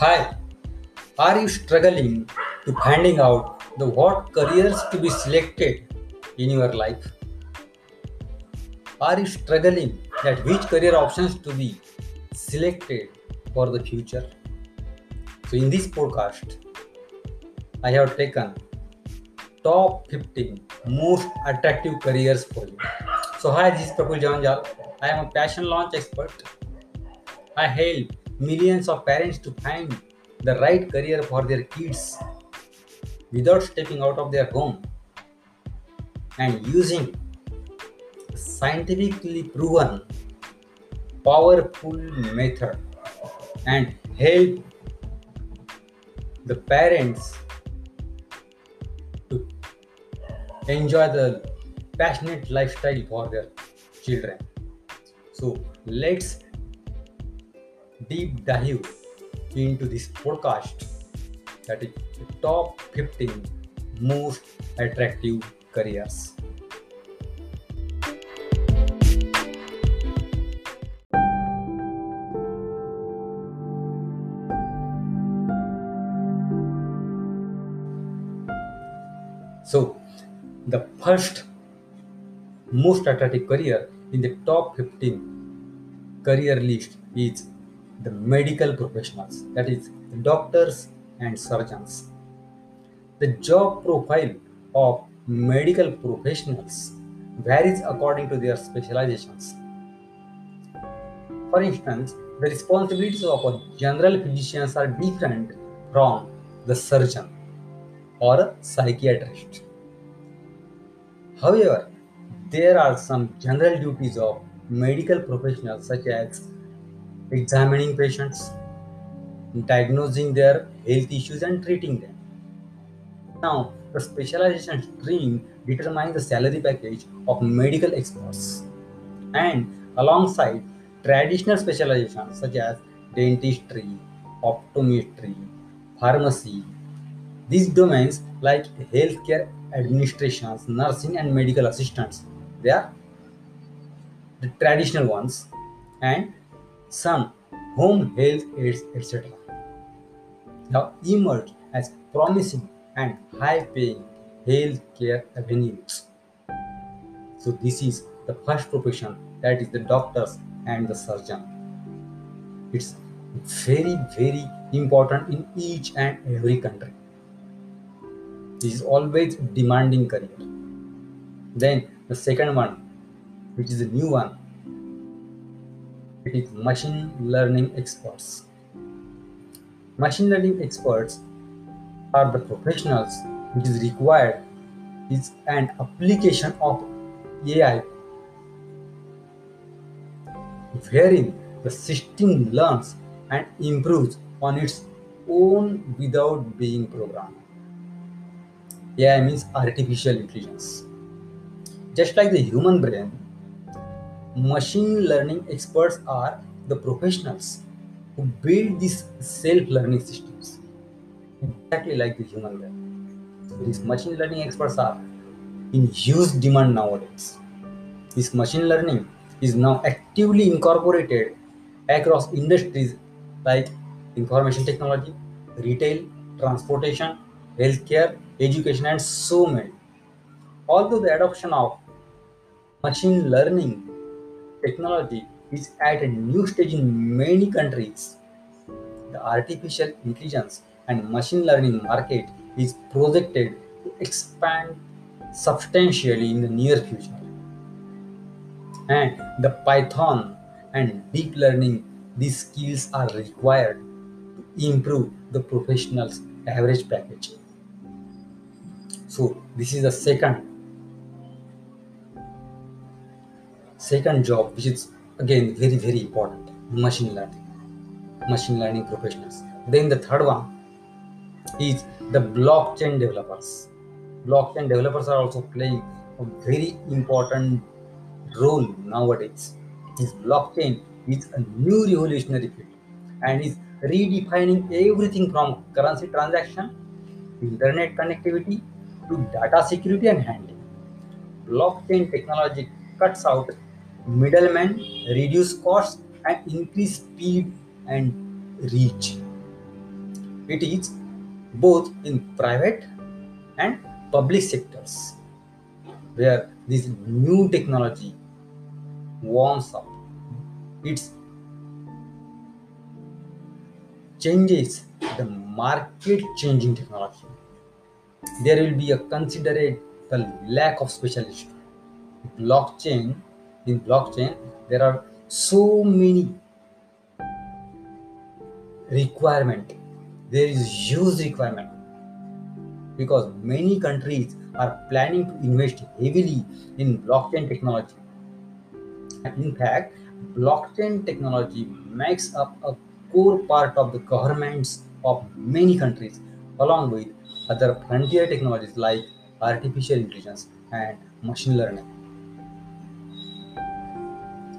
Hi, are you struggling to finding out the what careers to be selected in your life? Are you struggling that which career options to be selected for the future? So in this podcast, I have taken top 15 most attractive careers for you. So hi, this is Prabhu Janjal. I am a passion launch expert. I help millions of parents to find the right career for their kids without stepping out of their home and using scientifically proven powerful method and help the parents to enjoy the passionate lifestyle for their children. So let's deep dive into this podcast that is the top 15 most attractive careers. So, the first most attractive career in the top 15 career list is the medical professionals, that is, doctors and surgeons. The job profile of medical professionals varies according to their specializations. For instance, the responsibilities of a general physician are different from the surgeon or a psychiatrist. However, there are some general duties of medical professionals such as examining patients, diagnosing their health issues, and treating them. Now, the specialization stream determines the salary package of medical experts, and alongside traditional specializations such as dentistry, optometry, pharmacy, these domains like healthcare administrations, nursing, and medical assistants, they are the traditional ones, and some home health aides, etc. Now emerged as promising and high-paying healthcare avenues. So this is the first profession that is the doctors and the surgeon. It's very very important in each and every country. This is always demanding career. Then the second one, which is a new one, it is machine learning experts. Machine learning experts are the professionals which is required is an application of AI wherein the system learns and improves on its own without being programmed. AI means artificial intelligence. Just like the human brain, machine learning experts are the professionals who build these self-learning systems. Exactly like the human brain. These machine learning experts are in huge demand nowadays. This machine learning is now actively incorporated across industries like information technology retail transportation healthcare education and so many. Although the adoption of machine learning technology is at a new stage in many countries. The artificial intelligence and machine learning market is projected to expand substantially in the near future. And the Python and deep learning, these skills are required to improve the professional's average package. So this is the second second job which is again very very important machine learning. Machine learning professionals. Then the third one is the blockchain developers. Blockchain developers are also playing a very important role nowadays. This blockchain is a new revolutionary field and is redefining everything from currency transaction internet connectivity to data security and handling. Blockchain technology cuts out middlemen, reduce costs, and increase speed and reach. It is both in private and public sectors where this new technology warms up. It changes the market changing technology. There will be a considerable lack of specialists. Blockchain in blockchain there are so many requirement. There is huge requirement because many countries are planning to invest heavily in blockchain technology. In fact, blockchain technology makes up a core part of the governments of many countries, along with other frontier technologies like artificial intelligence and machine learning.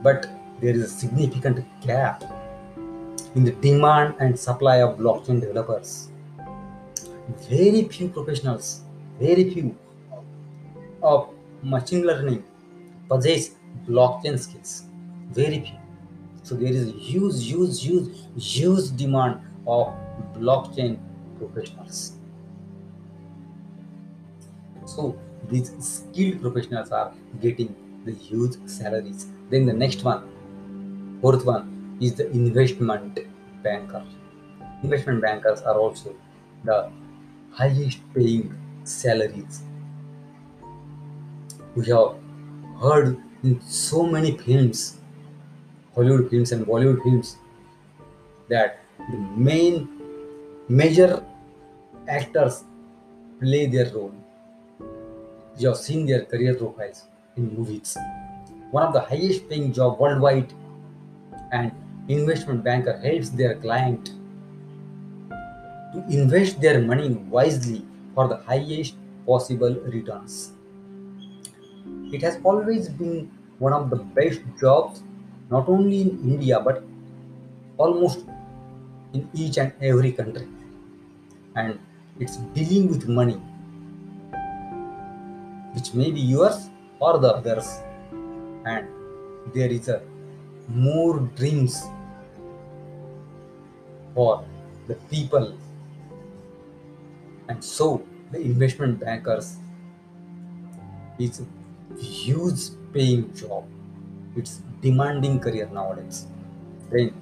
But there is a significant gap in the demand and supply of blockchain developers. Very few professionals, very few of machine learning possess blockchain skills. Very few. So there is huge, huge, huge, huge demand of blockchain professionals. So these skilled professionals are getting the huge salaries. Then the next one, fourth one, is the investment banker. Investment bankers are also the highest paying salaries. We have heard in so many films, Hollywood films and Bollywood films, that the main major actors play their role. You have seen their career profiles in movies. One of the highest paying job worldwide and investment banker helps their client to invest their money wisely for the highest possible returns. It has always been one of the best jobs, not only in India but almost in each and every country. And it's dealing with money, which may be yours or the others. And there is a more dreams for the people. And so the investment bankers is a huge paying job. It's demanding career nowadays. Then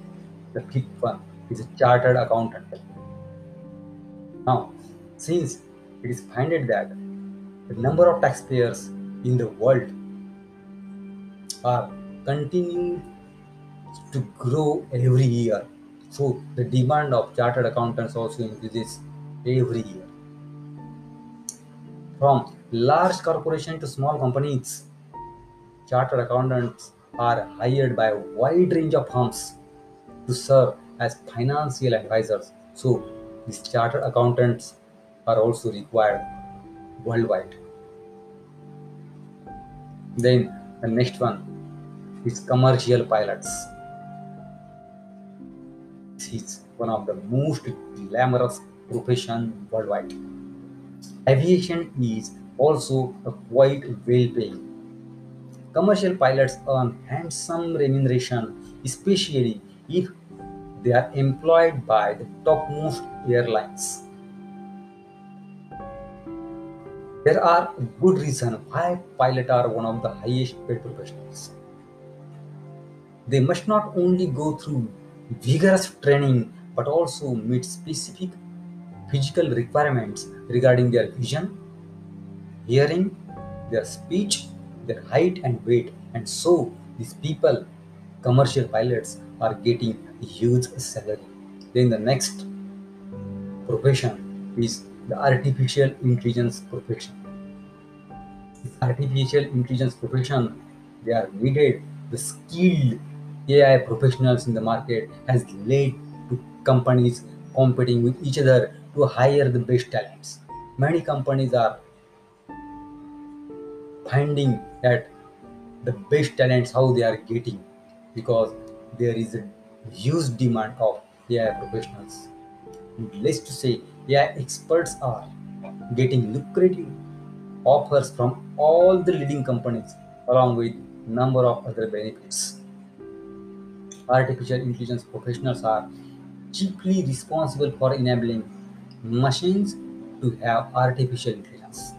the fifth one is a chartered accountant. Now, since it is finded that the number of taxpayers in the world are continuing to grow every year, so the demand of chartered accountants also increases every year. From large corporation to small companies, chartered accountants are hired by a wide range of firms to serve as financial advisors. So these chartered accountants are also required worldwide. Then the next one is commercial pilots. Is one of the most glamorous profession worldwide. Aviation is also quite well paying. Commercial pilots earn handsome remuneration, especially if they are employed by the topmost airlines. There are good reasons why pilots are one of the highest paid professionals. They must not only go through vigorous training but also meet specific physical requirements regarding their vision, hearing, their speech, their height and weight. And so these people, commercial pilots, are getting huge salary. Then the next profession is the artificial intelligence profession. This artificial intelligence profession, they are needed. The skilled AI professionals in the market has led to companies competing with each other to hire the best talents. Many companies are finding that the best talents how they are getting because there is a huge demand of AI professionals. Needless to say, AI experts are getting lucrative offers from all the leading companies along with number of other benefits. Artificial intelligence professionals are chiefly responsible for enabling machines to have artificial intelligence.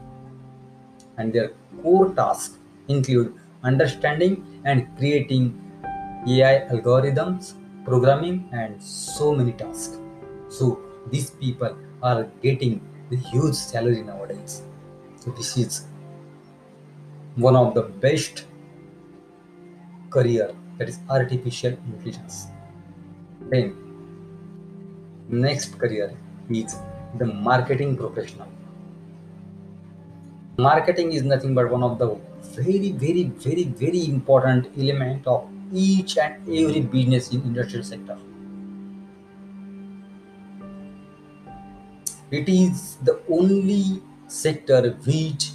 And their core tasks include understanding and creating AI algorithms, programming, and so many tasks. So these people are getting the huge salary nowadays. So this is one of the best career that is artificial intelligence. Then next career is the marketing professional. Marketing is nothing but one of the very, very, very, very important element of each and every business in industrial sector. It is the only sector which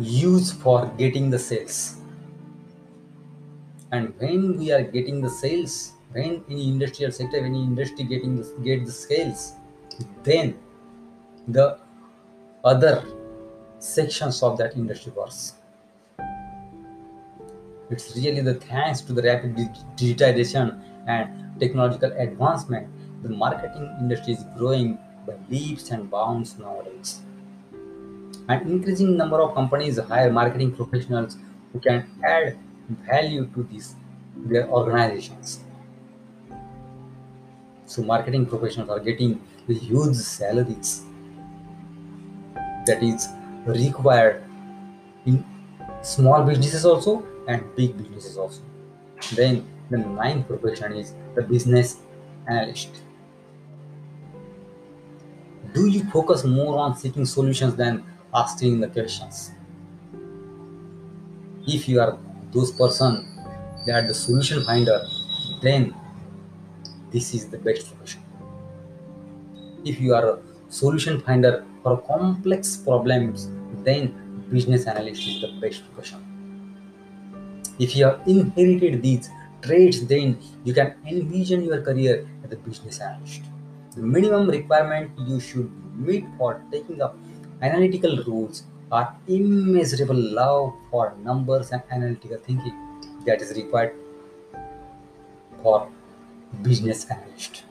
use for getting the sales. And when we are getting the sales, when in industrial sector, when industry getting the, get the sales, then the other sections of that industry works. It's really the thanks to the rapid digitization and technological advancement, the marketing industry is growing by leaps and bounds nowadays. An increasing number of companies hire marketing professionals who can add value to these their organizations. So marketing professionals are getting the huge salaries that is required in small businesses also and big businesses also. Then the ninth profession is the business analyst. Do you focus more on seeking solutions than asking the questions? If you are those person they are the solution finder, then this is the best solution. If you are a solution finder for complex problems, then business analyst is the best profession. If you have inherited these traits, then you can envision your career as a business analyst. The minimum requirement you should meet for taking up analytical roles are immeasurable love for numbers and analytical thinking that is required for business analyst.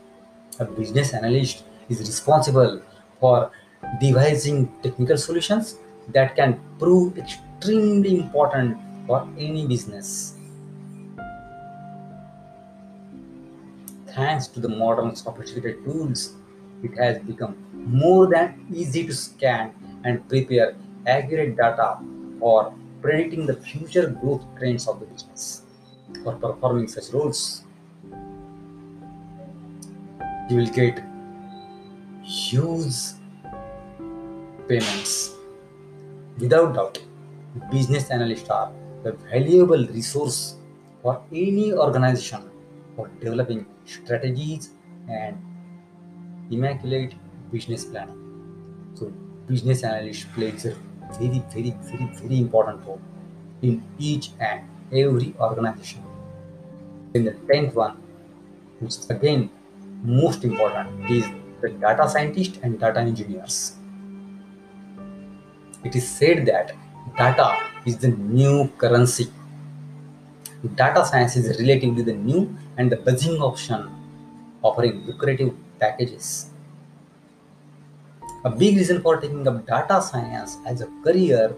A business analyst is responsible for devising technical solutions that can prove extremely important for any business. Thanks to the modern sophisticated tools, it has become more than easy to scan and prepare accurate data for predicting the future growth trends of the business. For performing such roles, you will get huge payments. Without doubt, business analysts are a valuable resource for any organization for developing strategies and immaculate business planning. So, business analyst plays a very, very, very, very important role in each and every organization. In the tenth one, which again most important is the data scientist and data engineers. It is said that data is the new currency. Data science is relatively the new and the buzzing option offering lucrative packages. A big reason for taking up data science as a career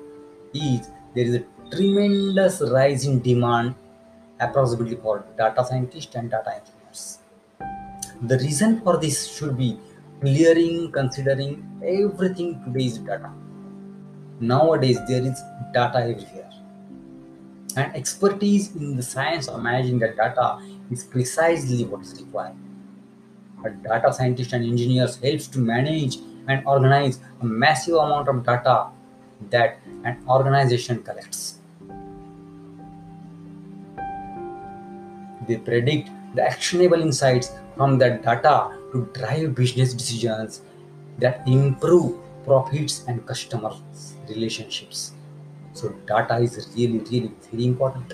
is there is a tremendous rise in demand approximately for data scientists and data engineers. The reason for this should be clearing, considering everything today's data. Nowadays, there is data everywhere. And expertise in the science of managing the data is precisely what is required. A data scientist and engineers helps to manage and organize a massive amount of data that an organization collects. They predict the actionable insights from that data to drive business decisions that improve profits and customer relationships. So data is really, really very important.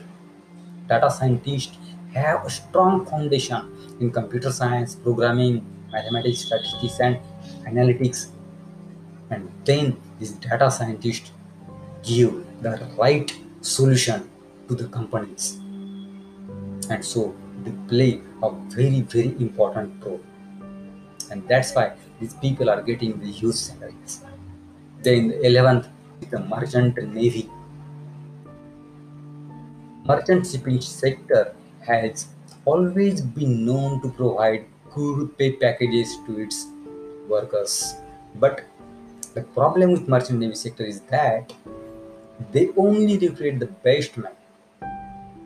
Data scientists have a strong foundation in computer science, programming, mathematics, statistics, and analytics. And then these data scientists give the right solution to the companies. And so they play a very, very important role. and that's why these people are getting the huge salaries. Then the 11th is the merchant navy. Merchant shipping sector has always been known to provide good pay packages to its workers. But the problem with merchant navy sector is that they only recruit the best men.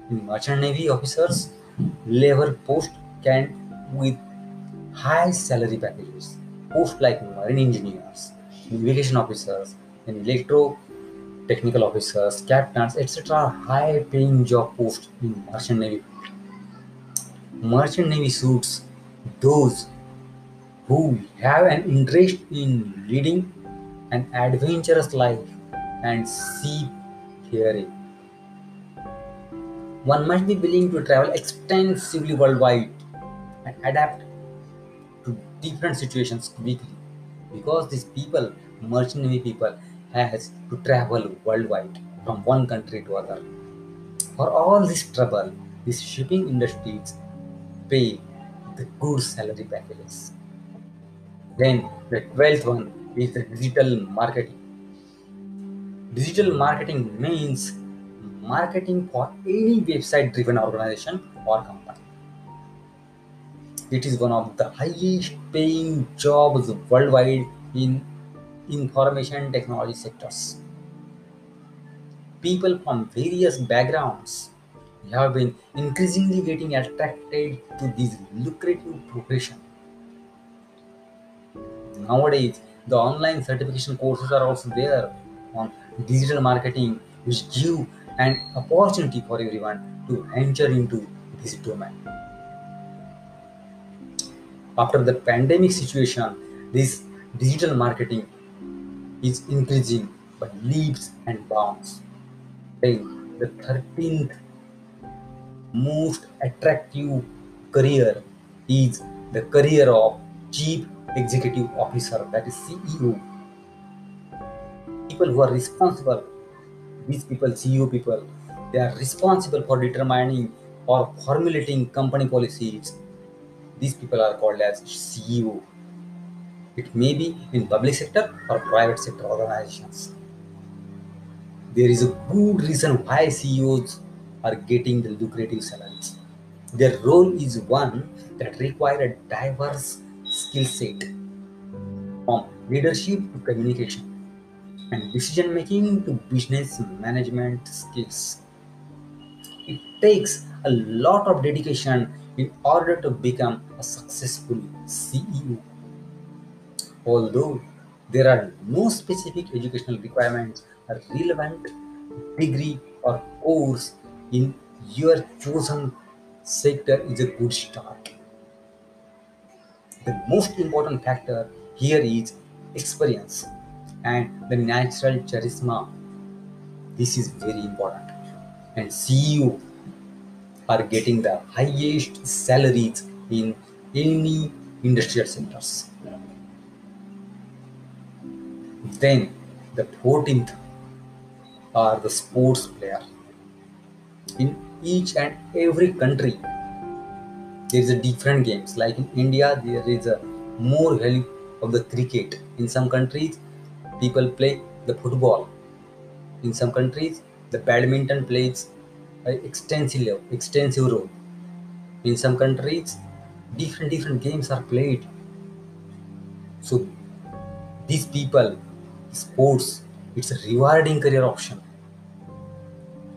Merchant navy officers, labor post can with high salary packages. Posts like marine engineers, navigation officers, and electro technical officers, captains, etc. high paying job posts in merchant navy. Merchant navy suits those who have an interest in leading an adventurous life and seafaring. One must be willing to travel extensively worldwide and adapt to different situations quickly because these people, merchant navy people, has to travel worldwide from one country to other. For all this trouble, these shipping industries pay the good salary packages. Then the twelfth one is the digital marketing. Digital marketing means marketing for any website driven organization or company. It is one of the highest paying jobs worldwide in information technology sectors. People from various backgrounds have been increasingly getting attracted to this lucrative profession. Nowadays, the online certification courses are also there on digital marketing, which give an opportunity for everyone to enter into this domain. After the pandemic situation, this digital marketing is increasing by leaps and bounds. Then the 13th most attractive career is the career of Chief Executive Officer, that is CEO. People who are responsible, these people, CEO people, they are responsible for determining or formulating company policies. These people are called as CEO. It may be in public sector or private sector organizations. There is a good reason why CEOs are getting the lucrative salaries. Their role is one that requires a diverse skill set from leadership to communication and decision making to business management skills. It takes a lot of dedication in order to become a successful CEO. Although there are no specific educational requirements, a relevant degree or course in your chosen sector is a good start. The most important factor here is experience and the natural charisma. This is very important. And CEO are getting the highest salaries in any industrial centers. Then the 14th are the sports player. In each and every country, there is a different games. Like in India, there is a more value of the cricket. In some countries, people play the football. In some countries, the badminton plays an extensive extensive role. In some countries, different different games are played. So these people, sports, it's a rewarding career option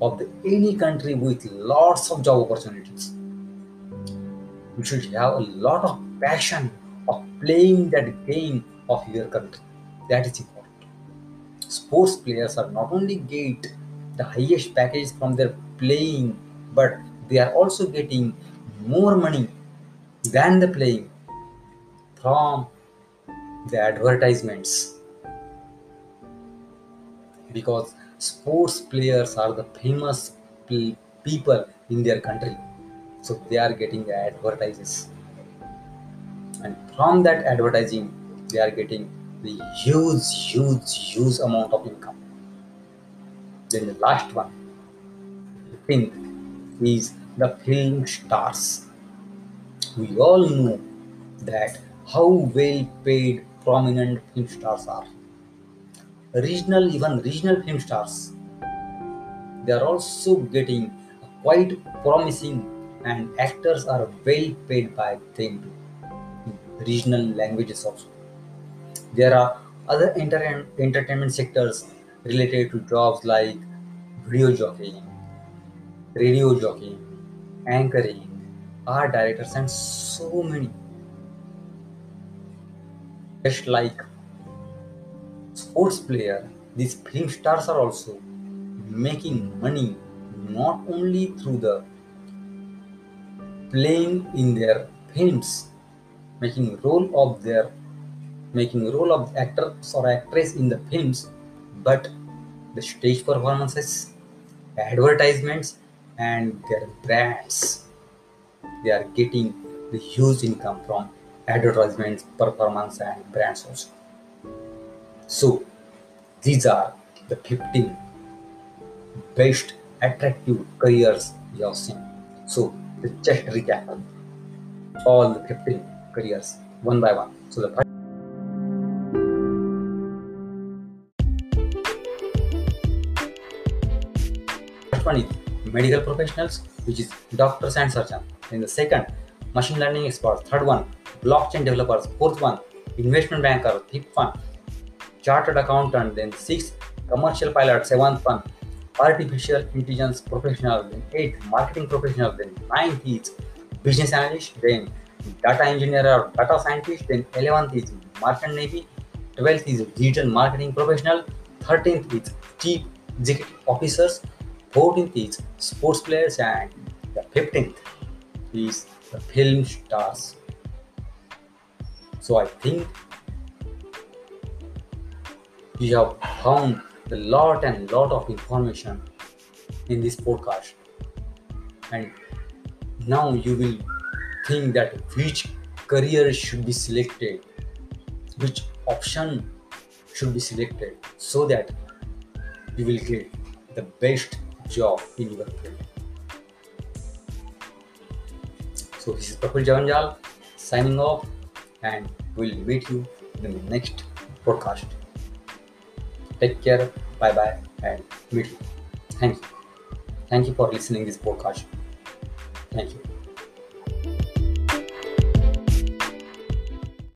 of the, any country with lots of job opportunities. You should have a lot of passion of playing that game of your country. That is important. Sports players are not only get the highest package from their playing, but they are also getting more money than the playing from the advertisements because sports players are the famous people in their country so they are getting the advertises. And from that advertising they are getting the huge huge huge amount of income. Then the last one think is the film stars. We all know that how well paid prominent film stars are. Regional, even regional film stars, they are also getting quite promising, and actors are well paid by in regional languages also. There are other enter- entertainment sectors related to jobs like video jockeying, radio jockeying, anchoring, art directors, and so many. Just like sports player, these film stars are also making money not only through the playing in their films, making role of their making role of actors or actress in the films, but the stage performances, advertisements, and their brands. They are getting the huge income from advertisements, performance, and brands also. So these are the 15 best attractive careers you have seen. So let's just recap all the 15 careers one by one. So the first one is medical professionals, which is doctors and surgeons. Then the second, machine learning experts. Third one, blockchain developers. Fourth one, investment banker. Fifth one, chartered accountant. Then sixth, commercial pilot. Seventh one, artificial intelligence professional. Then eighth, marketing professional. Then ninth is business analyst. Then data engineer or data scientist. Then eleventh is merchant navy. Twelfth is digital marketing professional. Thirteenth is chief executive officers. 14th is sports players and the 15th is the film stars so i think you have found a lot and lot of information in this podcast and now you will think that which career should be selected which option should be selected so that you will get the best job in your field. So this is Praful Javanjal signing off and we'll meet you in the next podcast. Take care, bye bye and meet you. Thank you. Thank you for listening this podcast. Thank you.